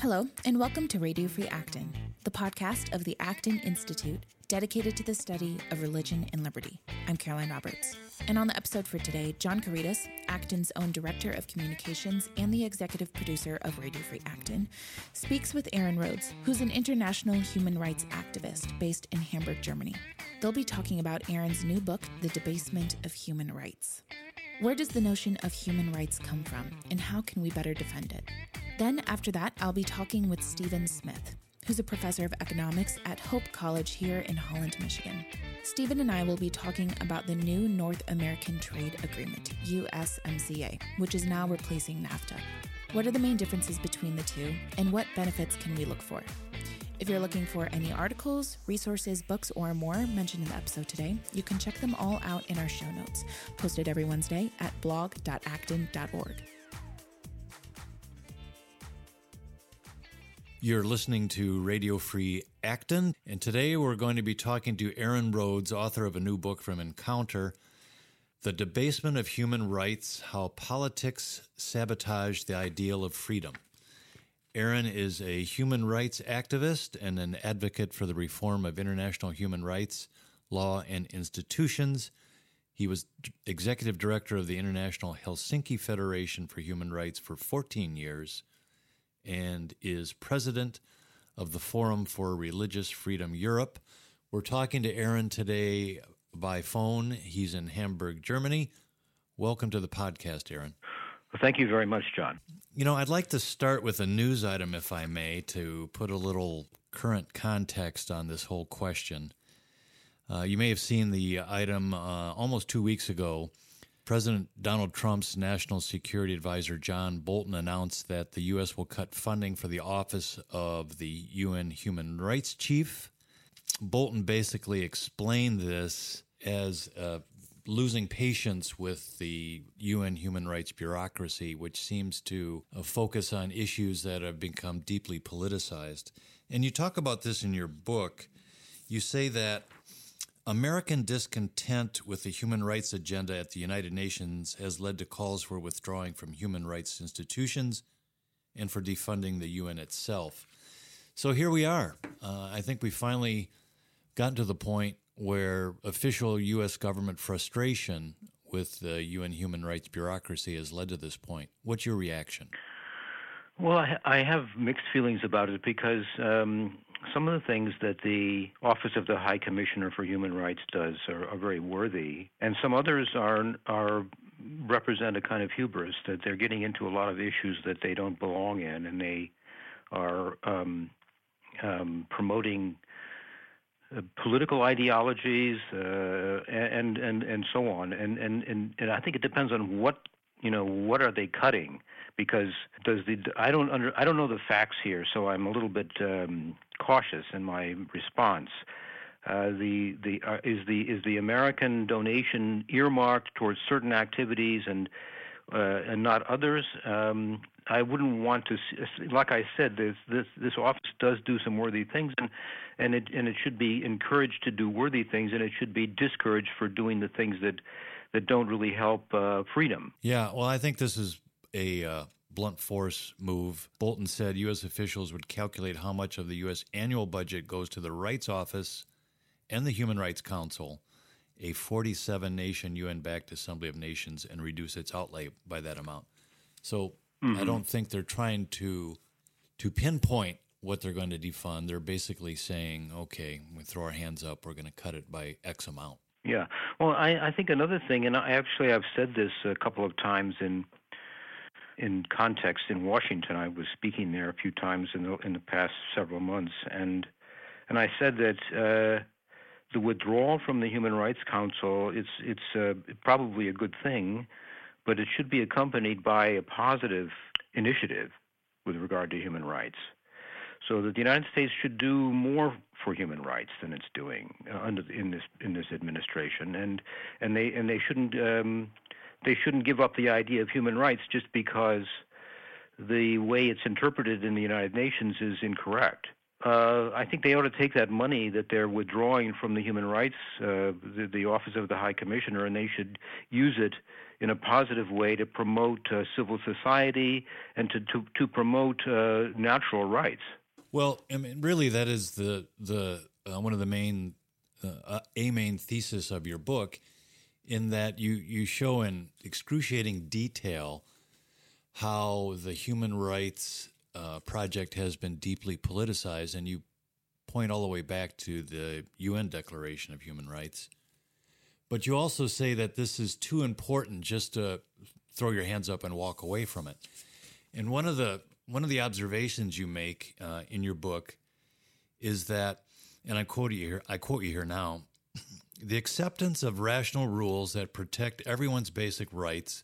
Hello, and welcome to Radio Free Acton, the podcast of the Acton Institute dedicated to the study of religion and liberty. I'm Caroline Roberts. And on the episode for today, John Couretas, Acton's own director of communications and the executive producer of Radio Free Acton, speaks with Aaron Rhodes, who's an international human rights activist based in Hamburg, Germany. They'll be talking about Aaron's new book, The Debasement of Human Rights. Where does the notion of human rights come from, and how can we better defend it? Then, after that, I'll be talking with Stephen Smith, who's a professor of economics at Hope College here in Holland, Michigan. Stephen and I will be talking about the new North American Trade Agreement, USMCA, which is now replacing NAFTA. What are the main differences between the two, and what benefits can we look for? If you're looking for any articles, resources, books, or more mentioned in the episode today, you can check them all out in our show notes, posted every Wednesday at blog.acton.org. You're listening to Radio Free Acton, and today we're going to be talking to Aaron Rhodes, author of a new book from Encounter The Debasement of Human Rights How Politics Sabotage the Ideal of Freedom. Aaron is a human rights activist and an advocate for the reform of international human rights, law, and institutions. He was executive director of the International Helsinki Federation for Human Rights for 14 years and is president of the Forum for Religious Freedom Europe. We're talking to Aaron today by phone. He's in Hamburg, Germany. Welcome to the podcast, Aaron. Well, thank you very much, John. You know, I'd like to start with a news item, if I may, to put a little current context on this whole question. Uh, you may have seen the item uh, almost two weeks ago. President Donald Trump's National Security Advisor John Bolton announced that the U.S. will cut funding for the Office of the UN Human Rights Chief. Bolton basically explained this as uh, losing patience with the UN human rights bureaucracy, which seems to uh, focus on issues that have become deeply politicized. And you talk about this in your book. You say that American discontent with the human rights agenda at the United Nations has led to calls for withdrawing from human rights institutions and for defunding the UN itself. So here we are. Uh, I think we finally gotten to the point where official U.S. government frustration with the UN human rights bureaucracy has led to this point. What's your reaction? Well, I have mixed feelings about it because um, some of the things that the Office of the High Commissioner for Human Rights does are, are very worthy, and some others are are represent a kind of hubris that they're getting into a lot of issues that they don't belong in, and they are um, um, promoting uh, political ideologies uh, and and and so on. And, and and and I think it depends on what you know what are they cutting because does the I don't under I don't know the facts here so I'm a little bit um, cautious in my response uh, the the uh, is the is the American donation earmarked towards certain activities and uh, and not others. Um, I wouldn't want to, like I said, this this this office does do some worthy things, and and it and it should be encouraged to do worthy things, and it should be discouraged for doing the things that that don't really help uh, freedom. Yeah, well, I think this is a uh, blunt force move. Bolton said U.S. officials would calculate how much of the U.S. annual budget goes to the Rights Office and the Human Rights Council a 47 nation UN backed Assembly of Nations and reduce its outlay by that amount. So mm-hmm. I don't think they're trying to to pinpoint what they're going to defund. They're basically saying, okay, we throw our hands up, we're going to cut it by X amount. Yeah. Well, I, I think another thing, and I actually I've said this a couple of times in in context in Washington. I was speaking there a few times in the in the past several months, and and I said that uh, the withdrawal from the Human Rights Council it's it's uh, probably a good thing, but it should be accompanied by a positive initiative with regard to human rights. So that the United States should do more for human rights than it's doing uh, under in this in this administration, and and they and they shouldn't um, they shouldn't give up the idea of human rights just because the way it's interpreted in the United Nations is incorrect uh, I think they ought to take that money that they're withdrawing from the human rights, uh, the, the, Office of the High Commissioner, and they should use it in a positive way to promote uh, civil society and to to, to promote uh, natural rights. Well, I mean, really, that is the the uh, one of the main uh, a main thesis of your book, in that you you show in excruciating detail how the human rights uh, project has been deeply politicized, and you point all the way back to the UN Declaration of Human Rights. But you also say that this is too important just to throw your hands up and walk away from it. And one of the one of the observations you make uh, in your book is that, and I quote you here. I quote you here now. The acceptance of rational rules that protect everyone's basic rights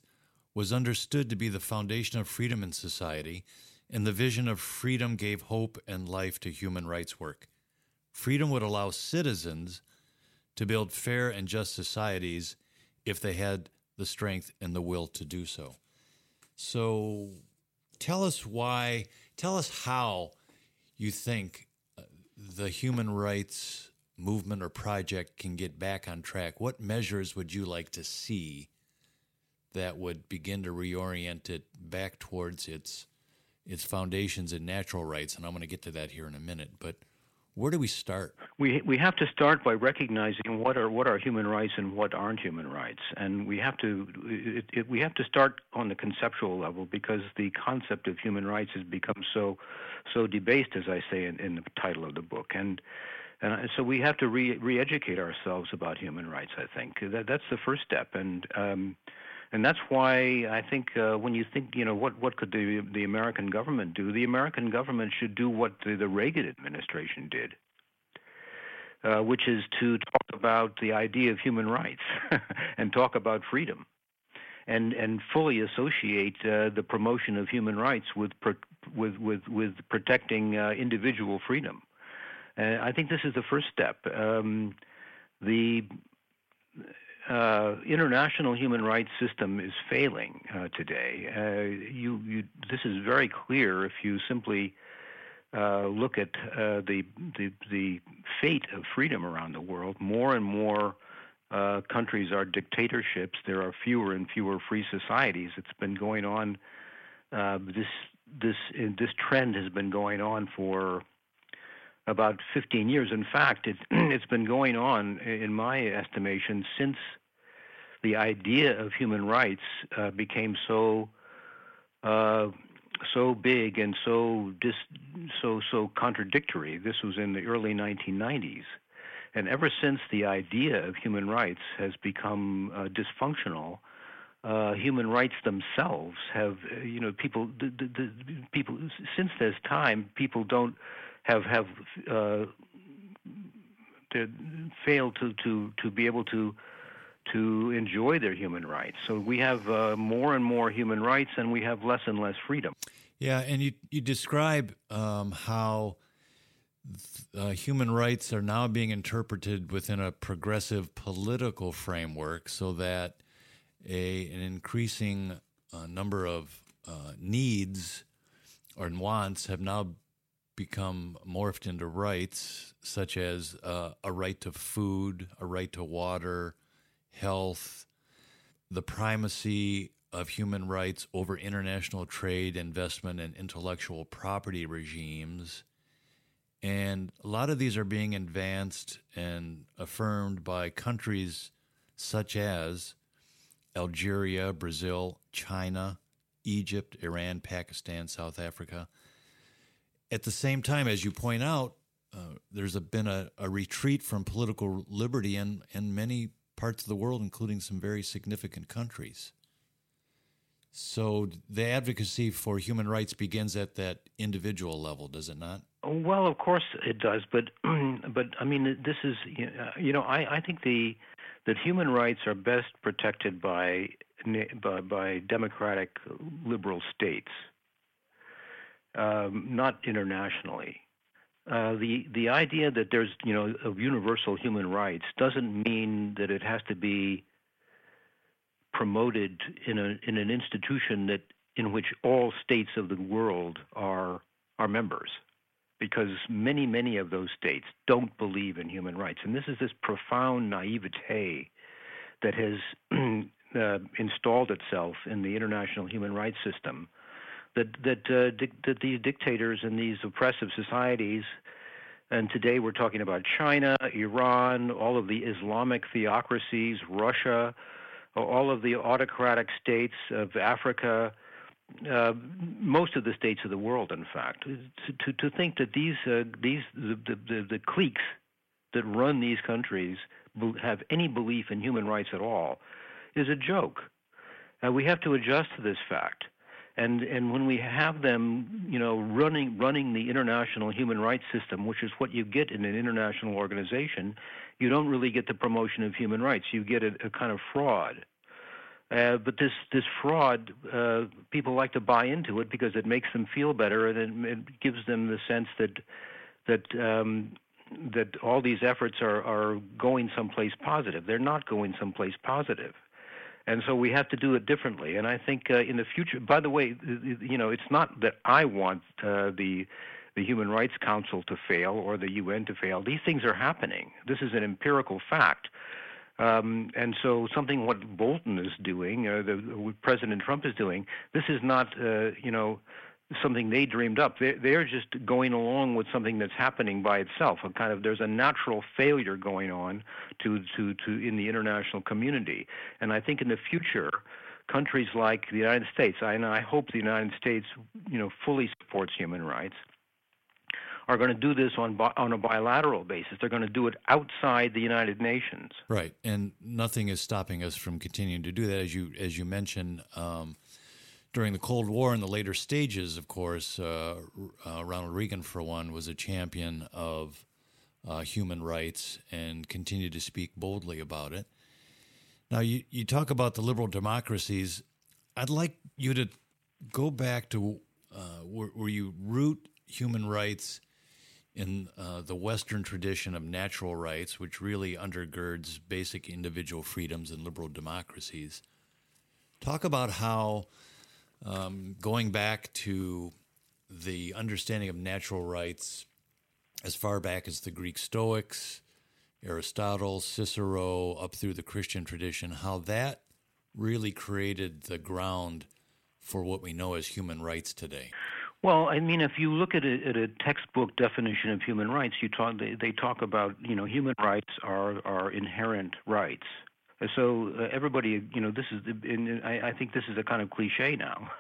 was understood to be the foundation of freedom in society, and the vision of freedom gave hope and life to human rights work. Freedom would allow citizens to build fair and just societies if they had the strength and the will to do so. So tell us why, tell us how you think uh, the human rights movement or project can get back on track. What measures would you like to see that would begin to reorient it back towards its its foundations in natural rights? And I'm going to get to that here in a minute, but where do we start? We we have to start by recognizing what are what are human rights and what aren't human rights, and we have to it, it, we have to start on the conceptual level because the concept of human rights has become so so debased, as I say in, in the title of the book, and and so we have to re re-educate ourselves about human rights. I think that that's the first step, and um, and that's why I think uh, when you think, you know, what what could the the American government do? The American government should do what the, the Reagan administration did, uh, which is to talk about the idea of human rights and talk about freedom, and and fully associate uh, the promotion of human rights with pro- with with with protecting uh, individual freedom. Uh, I think this is the first step. Um, the uh, international human rights system is failing uh, today. Uh, you, you, this is very clear if you simply uh, look at uh, the, the, the fate of freedom around the world. More and more countries are dictatorships. There are fewer and fewer free societies. It's been going on. this this this trend has been going on for about 15 years. In fact, it, it's been going on, in my estimation, since the idea of human rights uh, became so uh, so big and so dis, so so contradictory. This was in the early 1990s, and ever since the idea of human rights has become uh, dysfunctional. Uh, human rights themselves have, uh, you know, people, people since this time, people don't have have uh, failed to, to to be able to to enjoy their human rights. So we have uh, more and more human rights, and we have less and less freedom. Yeah, and you you describe um, how uh, human rights are now being interpreted within a progressive political framework, so that a an increasing uh, number of uh, needs or wants have now become morphed into rights, such as uh, a right to food, a right to water, health, the primacy of human rights over international trade, investment, and intellectual property regimes. And a lot of these are being advanced and affirmed by countries such as Algeria, Brazil, China, Egypt, Iran, Pakistan, South Africa. At the same time, as you point out, uh, there's a, been a, a, retreat from political liberty in, in many parts of the world, including some very significant countries. So the advocacy for human rights begins at that individual level, does it not? Well, of course it does, but but I mean, this is you know I, I think the that human rights are best protected by by, by democratic liberal states um, not internationally. Uh, the the idea that there's you know of universal human rights doesn't mean that it has to be promoted in a in an institution that in which all states of the world are are members because many many of those states don't believe in human rights and this is this profound naivete that has uh, installed itself in the international human rights system, that that uh, di- that these dictators and these oppressive societies, and today we're talking about China, Iran, all of the Islamic theocracies, Russia, all of the autocratic states of Africa. Uh, most of the states of the world, in fact, to, to, to think that these uh, these the, the, the cliques that run these countries have any belief in human rights at all is a joke. Uh, we have to adjust to this fact. And and when we have them, you know, running running the international human rights system, which is what you get in an international organization, you don't really get the promotion of human rights. You get a, a kind of fraud. Uh, but this this fraud, uh, people like to buy into it because it makes them feel better, and it, it gives them the sense that that um, that all these efforts are are going someplace positive. They're not going someplace positive and so we have to do it differently. And I think uh, in the future, by the way, you know, it's not that I want uh, the the Human Rights Council to fail or the UN to fail. These things are happening. This is an empirical fact. Um, and so, something what Bolton is doing, uh, the, what President Trump is doing, this is not, uh, you know, something they dreamed up. They're, they're just going along with something that's happening by itself. A kind of there's a natural failure going on to to to in the international community, and I think in the future. Countries like the United States, and I hope the United States, you know, fully supports human rights, are going to do this on on a bilateral basis. They're going to do it outside the United Nations. Right, and nothing is stopping us from continuing to do that. As you as you mentioned, um, during the Cold War in the later stages, of course, uh, uh, Ronald Reagan, for one, was a champion of uh, human rights and continued to speak boldly about it. Now, you, you talk about the liberal democracies. I'd like you to go back to uh, where, where, you root human rights in uh, the Western tradition of natural rights, which really undergirds basic individual freedoms in liberal democracies. Talk about how um, going back to the understanding of natural rights as far back as the Greek Stoics, Aristotle, Cicero, up through the Christian tradition, how that really created the ground for what we know as human rights today. Well, I mean, if you look at a, at a textbook definition of human rights, you talk they, they talk about you know human rights are are inherent rights. So uh, everybody, you know, this is, and I, I think this is a kind of cliche now.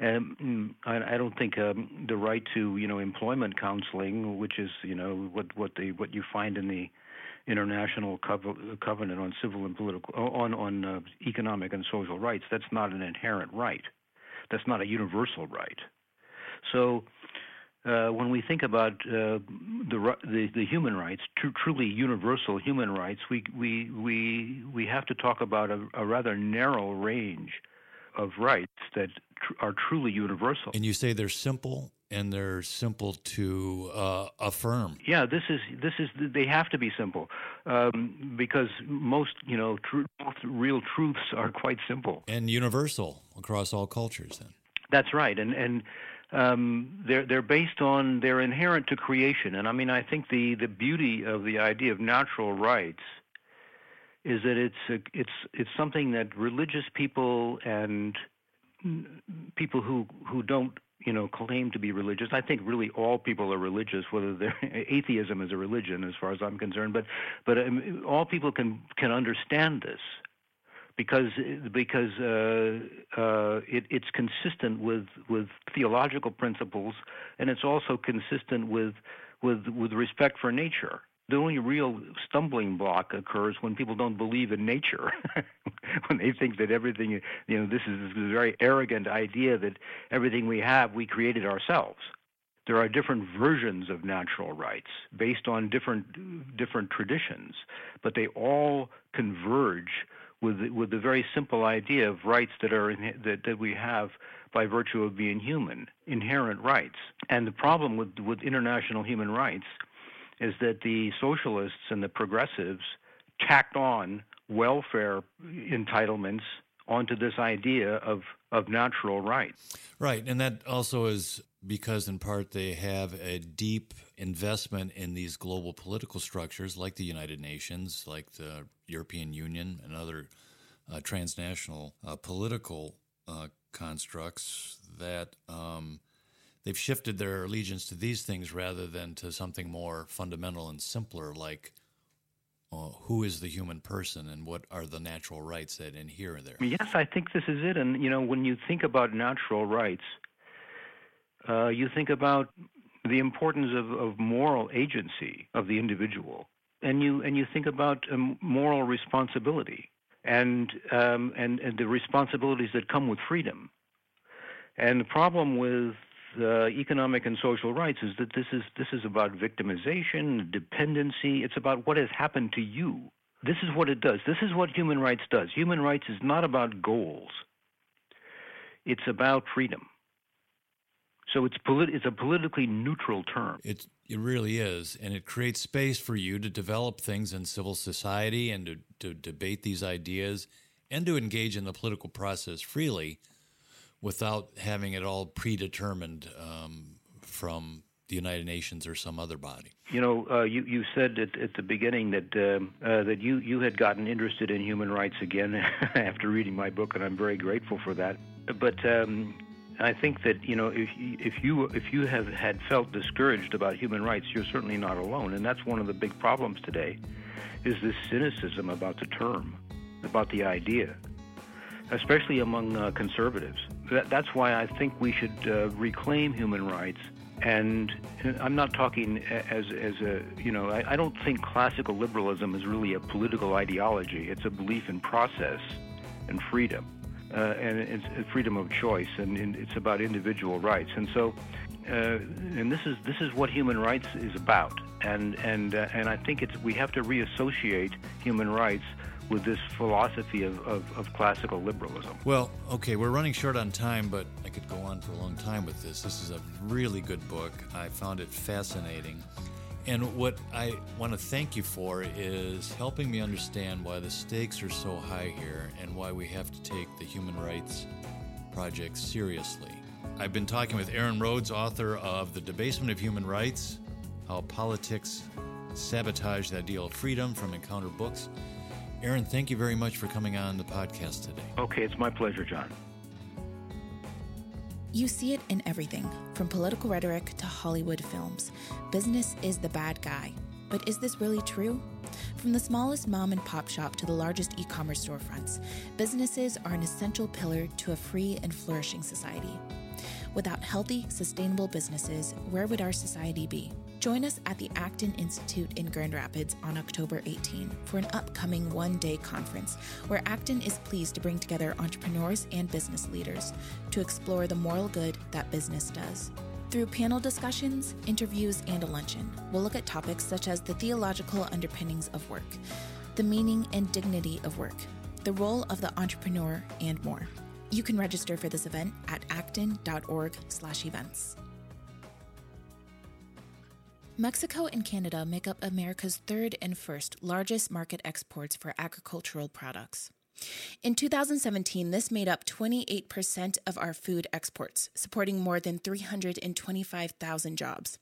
mm, I, I don't think um, the right to, you know, employment counseling, which is, you know, what what the what you find in the international covenant on civil and political on on uh, economic and social rights, that's not an inherent right. That's not a universal right. So uh, when we think about uh, the, the, the human rights, tr- truly universal human rights, we we we we have to talk about a, a rather narrow range of rights that tr- are truly universal. And you say they're simple and they're simple to uh, affirm. Yeah, this is this is they have to be simple um, because most you know tr- real truths are quite simple and universal across all cultures. Then that's right, and and um, they're they're based on they're inherent to creation, and I mean I think the the beauty of the idea of natural rights is that it's a, it's it's something that religious people and people who who don't you know claim to be religious. I think really all people are religious, whether they're atheism is a religion as far as I'm concerned. But but um, all people can can understand this because because uh, uh, it, it's consistent with with theological principles, and it's also consistent with with with respect for nature. The only real stumbling block occurs when people don't believe in nature, when they think that everything, you know, this is this very arrogant idea that everything we have we created ourselves. There are different versions of natural rights based on different different traditions, but they all converge with with the very simple idea of rights that are in, that that we have by virtue of being human, inherent rights. And the problem with with international human rights is that the socialists and the progressives tacked on welfare entitlements onto this idea of of natural rights. Right, and that also is because in part they have a deep investment in these global political structures like the United Nations, like the European Union and other uh, transnational uh, political uh, constructs that um, they've shifted their allegiance to these things rather than to something more fundamental and simpler, like uh, who is the human person and what are the natural rights that inhere there. Yes, I think this is it. And you know, when you think about natural rights, uh, you think about the importance of, of moral agency of the individual, and you and you think about um, moral responsibility and, um, and and the responsibilities that come with freedom. And the problem with uh, economic and social rights is that this is this is about victimization, dependency. It's about what has happened to you. This is what it does. This is what human rights does. Human rights is not about goals. It's about freedom. So it's it's a politically neutral term. It it really is, and it creates space for you to develop things in civil society and to, to debate these ideas and to engage in the political process freely without having it all predetermined um, from the United Nations or some other body. You know, uh, you you said at, at the beginning that um, uh, that you you had gotten interested in human rights again after reading my book, and I'm very grateful for that. But um, I think that you know if if you if you have had felt discouraged about human rights, you're certainly not alone, and that's one of the big problems today, is this cynicism about the term, about the idea, especially among uh, conservatives. That, that's why I think we should uh, reclaim human rights. And I'm not talking as as a you know I, I don't think classical liberalism is really a political ideology. It's a belief in process and freedom, uh, and it's freedom of choice, and, and, it's about individual rights. And so, uh, and this is this is what human rights is about. And and uh, and I think it's we have to reassociate human rights with this philosophy of, of, of, classical liberalism. Well, okay, we're running short on time, but I could go on for a long time with this. This is a really good book. I found it fascinating. And what I want to thank you for is helping me understand why the stakes are so high here and why we have to take the human rights project seriously. I've been talking with Aaron Rhodes, author of The Debasement of Human Rights How Politics Sabotage the Ideal of Freedom from Encounter Books. Aaron, thank you very much for coming on the podcast today. Okay, it's my pleasure, John. You see it in everything, from political rhetoric to Hollywood films. Business is the bad guy. But is this really true? From the smallest mom and pop shop to the largest e commerce storefronts, businesses are an essential pillar to a free and flourishing society. Without healthy, sustainable businesses, where would our society be? Join us at the Acton Institute in Grand Rapids on October 18 for an upcoming one day conference where Acton is pleased to bring together entrepreneurs and business leaders to explore the moral good that business does. Through panel discussions, interviews, and a luncheon, we'll look at topics such as the theological underpinnings of work, the meaning and dignity of work, the role of the entrepreneur, and more. You can register for this event at acton.org/events. Mexico and Canada make up America's third and first largest market exports for agricultural products. In 2017, this made up 28% of our food exports, supporting more than 325,000 jobs.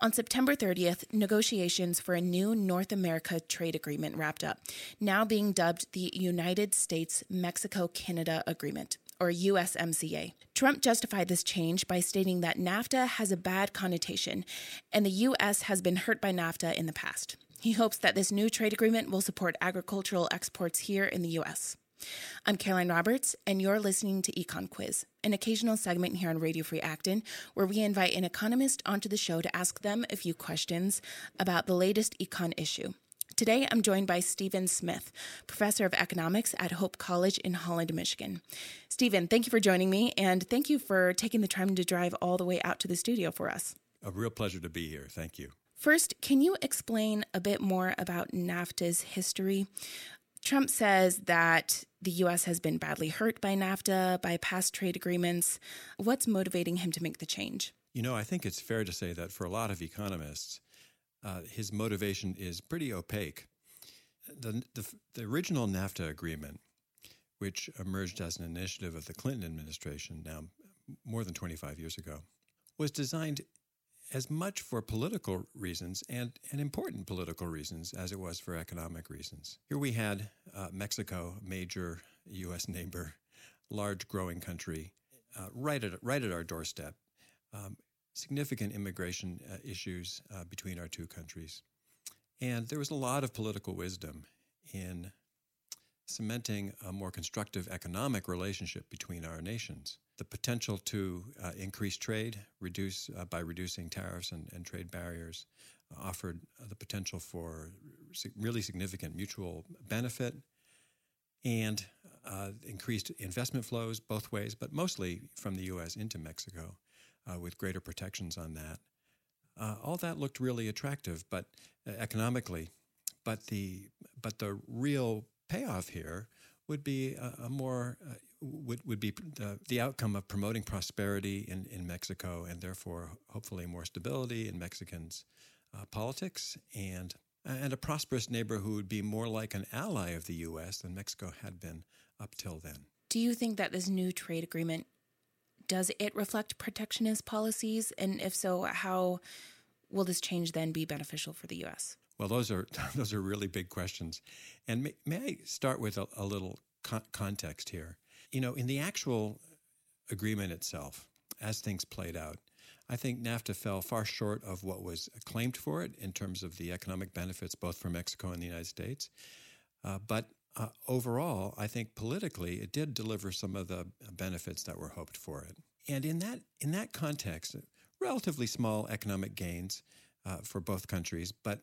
On September 30th, negotiations for a new North America trade agreement wrapped up, now being dubbed the United States Mexico Canada Agreement or USMCA. Trump justified this change by stating that NAFTA has a bad connotation and the U.S. has been hurt by NAFTA in the past. He hopes that this new trade agreement will support agricultural exports here in the U.S. I'm Caroline Roberts, and you're listening to Econ Quiz, an occasional segment here on Radio Free Acton where we invite an economist onto the show to ask them a few questions about the latest econ issue. Today, I'm joined by Stephen Smith, professor of economics at Hope College in Holland, Michigan. Stephen, thank you for joining me, and thank you for taking the time to drive all the way out to the studio for us. A real pleasure to be here. Thank you. First, can you explain a bit more about NAFTA's history? Trump says that the U.S. has been badly hurt by NAFTA, by past trade agreements. What's motivating him to make the change? You know, I think it's fair to say that for a lot of economists, uh, his motivation is pretty opaque. The, the, the, original NAFTA agreement, which emerged as an initiative of the Clinton administration now more than 25 years ago, was designed as much for political reasons and, and important political reasons as it was for economic reasons. Here we had uh, Mexico, major U.S. neighbor, large growing country, uh, right at right at our doorstep. Um, significant immigration uh, issues uh, between our two countries, and there was a lot of political wisdom in cementing a more constructive economic relationship between our nations. The potential to uh, increase trade, reduce uh, by reducing tariffs and, and trade barriers, uh, offered the potential for really significant mutual benefit and uh, increased investment flows both ways, but mostly from the U.S. into Mexico, uh, with greater protections on that. Uh, all that looked really attractive, but economically, but the but the real payoff here would be a, a more uh, would would be the, the outcome of promoting prosperity in, in Mexico and therefore hopefully more stability in Mexicans' uh, politics and and a prosperous neighbor who would be more like an ally of the U.S. than Mexico had been up till then. Do you think that this new trade agreement does it reflect protectionist policies, and if so, how will this change then be beneficial for the U.S.? Well, those are those are really big questions, and may, may I start with a, a little con- context here? You know, in the actual agreement itself, as things played out, I think NAFTA fell far short of what was claimed for it in terms of the economic benefits, both for Mexico and the United States. Uh, but uh, overall, I think politically, it did deliver some of the benefits that were hoped for it. And in that in that context, relatively small economic gains uh, for both countries, but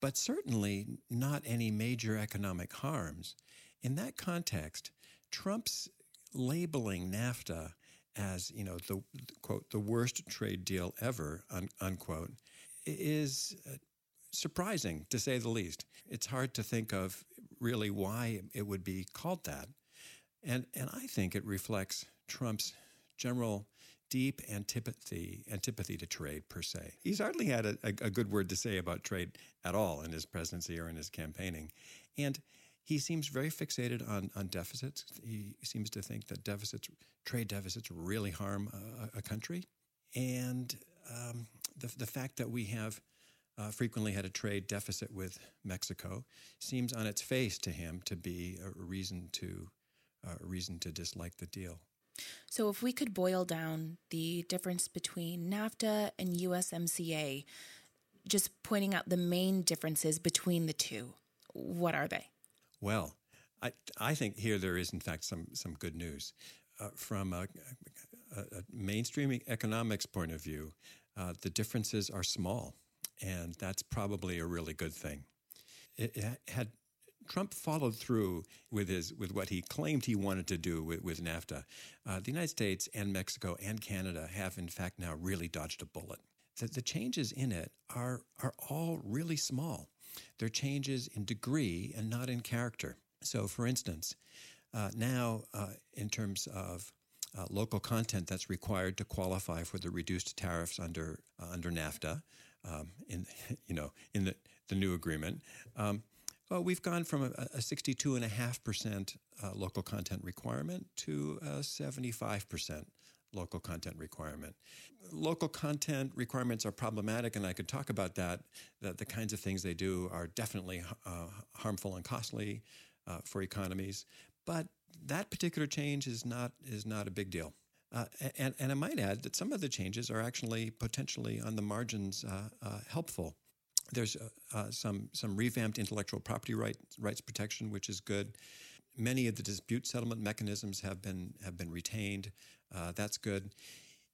but certainly not any major economic harms. In that context, Trump's labeling NAFTA as you know the quote the worst trade deal ever un, unquote is uh, surprising to say the least. It's hard to think of really why it would be called that, and and I think it reflects Trump's general deep antipathy antipathy to trade per se. He's hardly had a, a, good word to say about trade at all in his presidency or in his campaigning, and he seems very fixated on, on deficits. He seems to think that deficits, trade deficits, really harm a, a country. And um, the, the fact that we have uh, frequently had a trade deficit with Mexico seems on its face to him to be a reason to uh, a reason to dislike the deal. So, if we could boil down the difference between NAFTA and USMCA, just pointing out the main differences between the two, what are they? Well, I, I think here there is, in fact, some, some good news. Uh, from a, a, a, mainstream economics point of view, uh, the differences are small, and that's probably a really good thing. It, it had Trump followed through with his with what he claimed he wanted to do with, with NAFTA. Uh, the United States and Mexico and Canada have, in fact, now really dodged a bullet. The, the changes in it are are all really small. They're changes in degree and not in character. So, for instance, uh, now uh, in terms of uh, local content that's required to qualify for the reduced tariffs under uh, under NAFTA, um, in you know in the, the new agreement, um, well, we've gone from a, a 62.5 percent uh, local content requirement to a 75 percent local content requirement. Local content requirements are problematic, and I could talk about that. That the kinds of things they do are definitely uh, harmful and costly uh, for economies. But that particular change is not is not a big deal. Uh, and, and I might add that some of the changes are actually potentially on the margins uh, uh, helpful. There's uh, some some revamped intellectual property right, rights protection, which is good. Many of the dispute settlement mechanisms have been have been retained. That's good.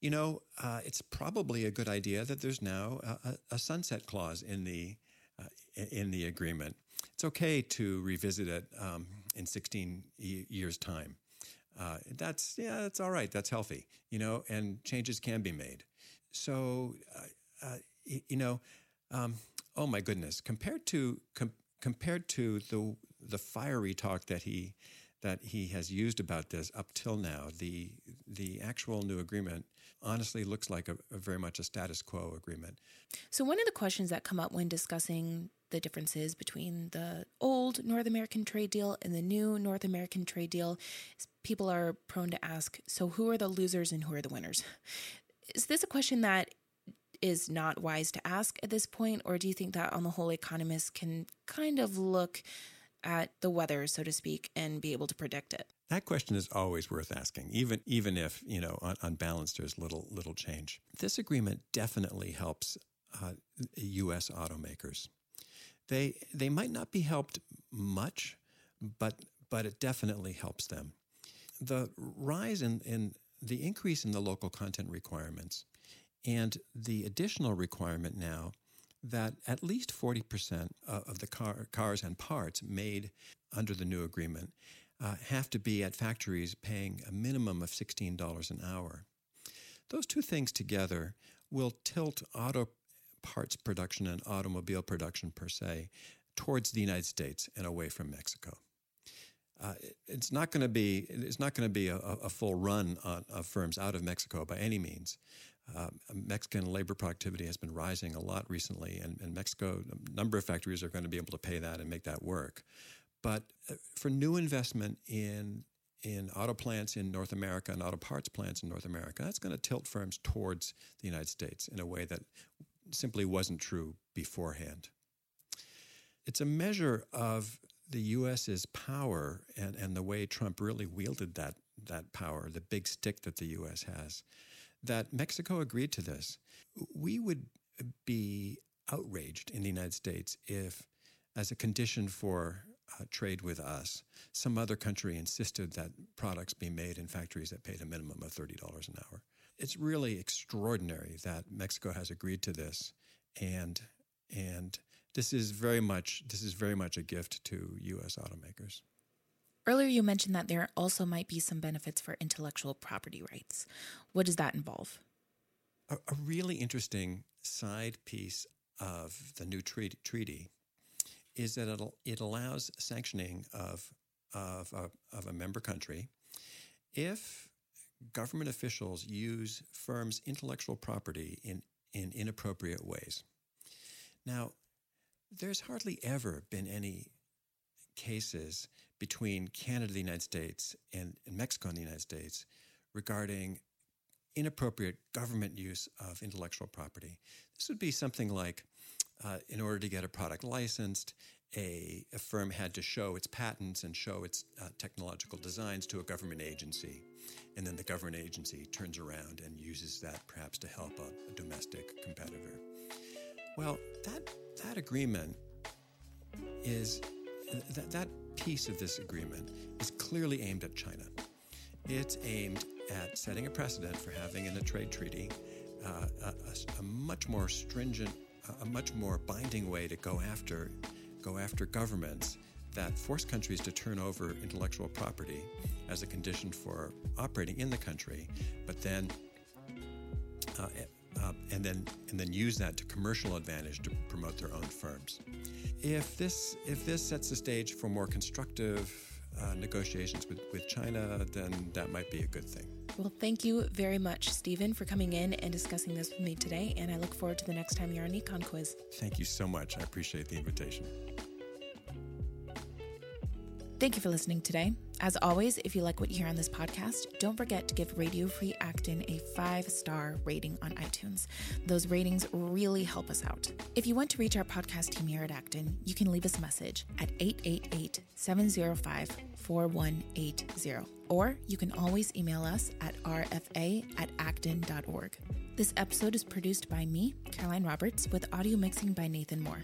You know, uh, it's probably a good idea that there's now a, a sunset clause in the uh, in the agreement. It's okay to revisit it um, in 16 years' time. Uh, that's yeah, that's all right. That's healthy. You know, and changes can be made. So, uh, uh, you know, um, oh my goodness, compared to com- compared to the the fiery talk that he that he has used about this up till now, the the actual new agreement honestly looks like a, a, very much a status quo agreement. So one of the questions that come up when discussing the differences between the old North American trade deal and the new North American trade deal people are prone to ask, so who are the losers and who are the winners? Is this a question that is not wise to ask at this point, or do you think that on the whole economists can kind of look at the weather, so to speak, and be able to predict it? That question is always worth asking, even even if you know on, on balance there's little little change. This agreement definitely helps uh, U.S. automakers. They they might not be helped much, but but it definitely helps them. The rise in, in the increase in the local content requirements and the additional requirement now that at least 40% of the car, cars and parts made under the new agreement uh, have to be at factories paying a minimum of $16 an hour. Those two things together will tilt auto parts production and automobile production per se towards the United States and away from Mexico. Uh, it's not going to be it's not going to be a, a, full run on, of firms out of Mexico by any means. Uh, Mexican labor productivity has been rising a lot recently, and, and Mexico, a number of factories are going to be able to pay that and make that work. But uh, for new investment in in auto plants in North America and auto parts plants in North America, that's going to tilt firms towards the United States in a way that simply wasn't true beforehand. It's a measure of the U.S.'s power and, and the way Trump really wielded that, that power, the big stick that the U.S. has, that Mexico agreed to this. We would be outraged in the United States if, as a condition for uh, trade with us, some other country insisted that products be made in factories that paid a minimum of $30 an hour. It's really extraordinary that Mexico has agreed to this, and and this is very much this is very much a gift to U.S. automakers. Earlier, you mentioned that there also might be some benefits for intellectual property rights. What does that involve? A, a really interesting side piece of the new treaty, treaty is that it it allows sanctioning of of a, of a member country if government officials use firms' intellectual property in, in inappropriate ways. Now, there's hardly ever been any cases between Canada, the United States, and, and Mexico and the United States regarding inappropriate government use of intellectual property. This would be something like uh, in order to get a product licensed, a, a, firm had to show its patents and show its uh, technological designs to a government agency. And then the government agency turns around and uses that perhaps to help a, a domestic competitor. Well, that, that agreement is, that, that piece of this agreement is clearly aimed at China. It's aimed at setting a precedent for having in a trade treaty uh, a, a, much more stringent, a much more binding way to go after go after governments that force countries to turn over intellectual property as a condition for operating in the country, but then uh, uh, and then and then use that to commercial advantage to promote their own firms. If this if this sets the stage for more constructive uh, negotiations with, with China, then that might be a good thing. Well, thank you very much, Stephen, for coming in and discussing this with me today. And I look forward to the next time you're on Econ Quiz. Thank you so much. I appreciate the invitation. Thank you for listening today. As always, if you like what you hear on this podcast, don't forget to give Radio Free Acton a five star rating on iTunes. Those ratings really help us out. If you want to reach our podcast team here at Acton, you can leave us a message at 888 705 4180, or you can always email us at rfa at acton.org. This episode is produced by me, Caroline Roberts, with audio mixing by Nathan Moore.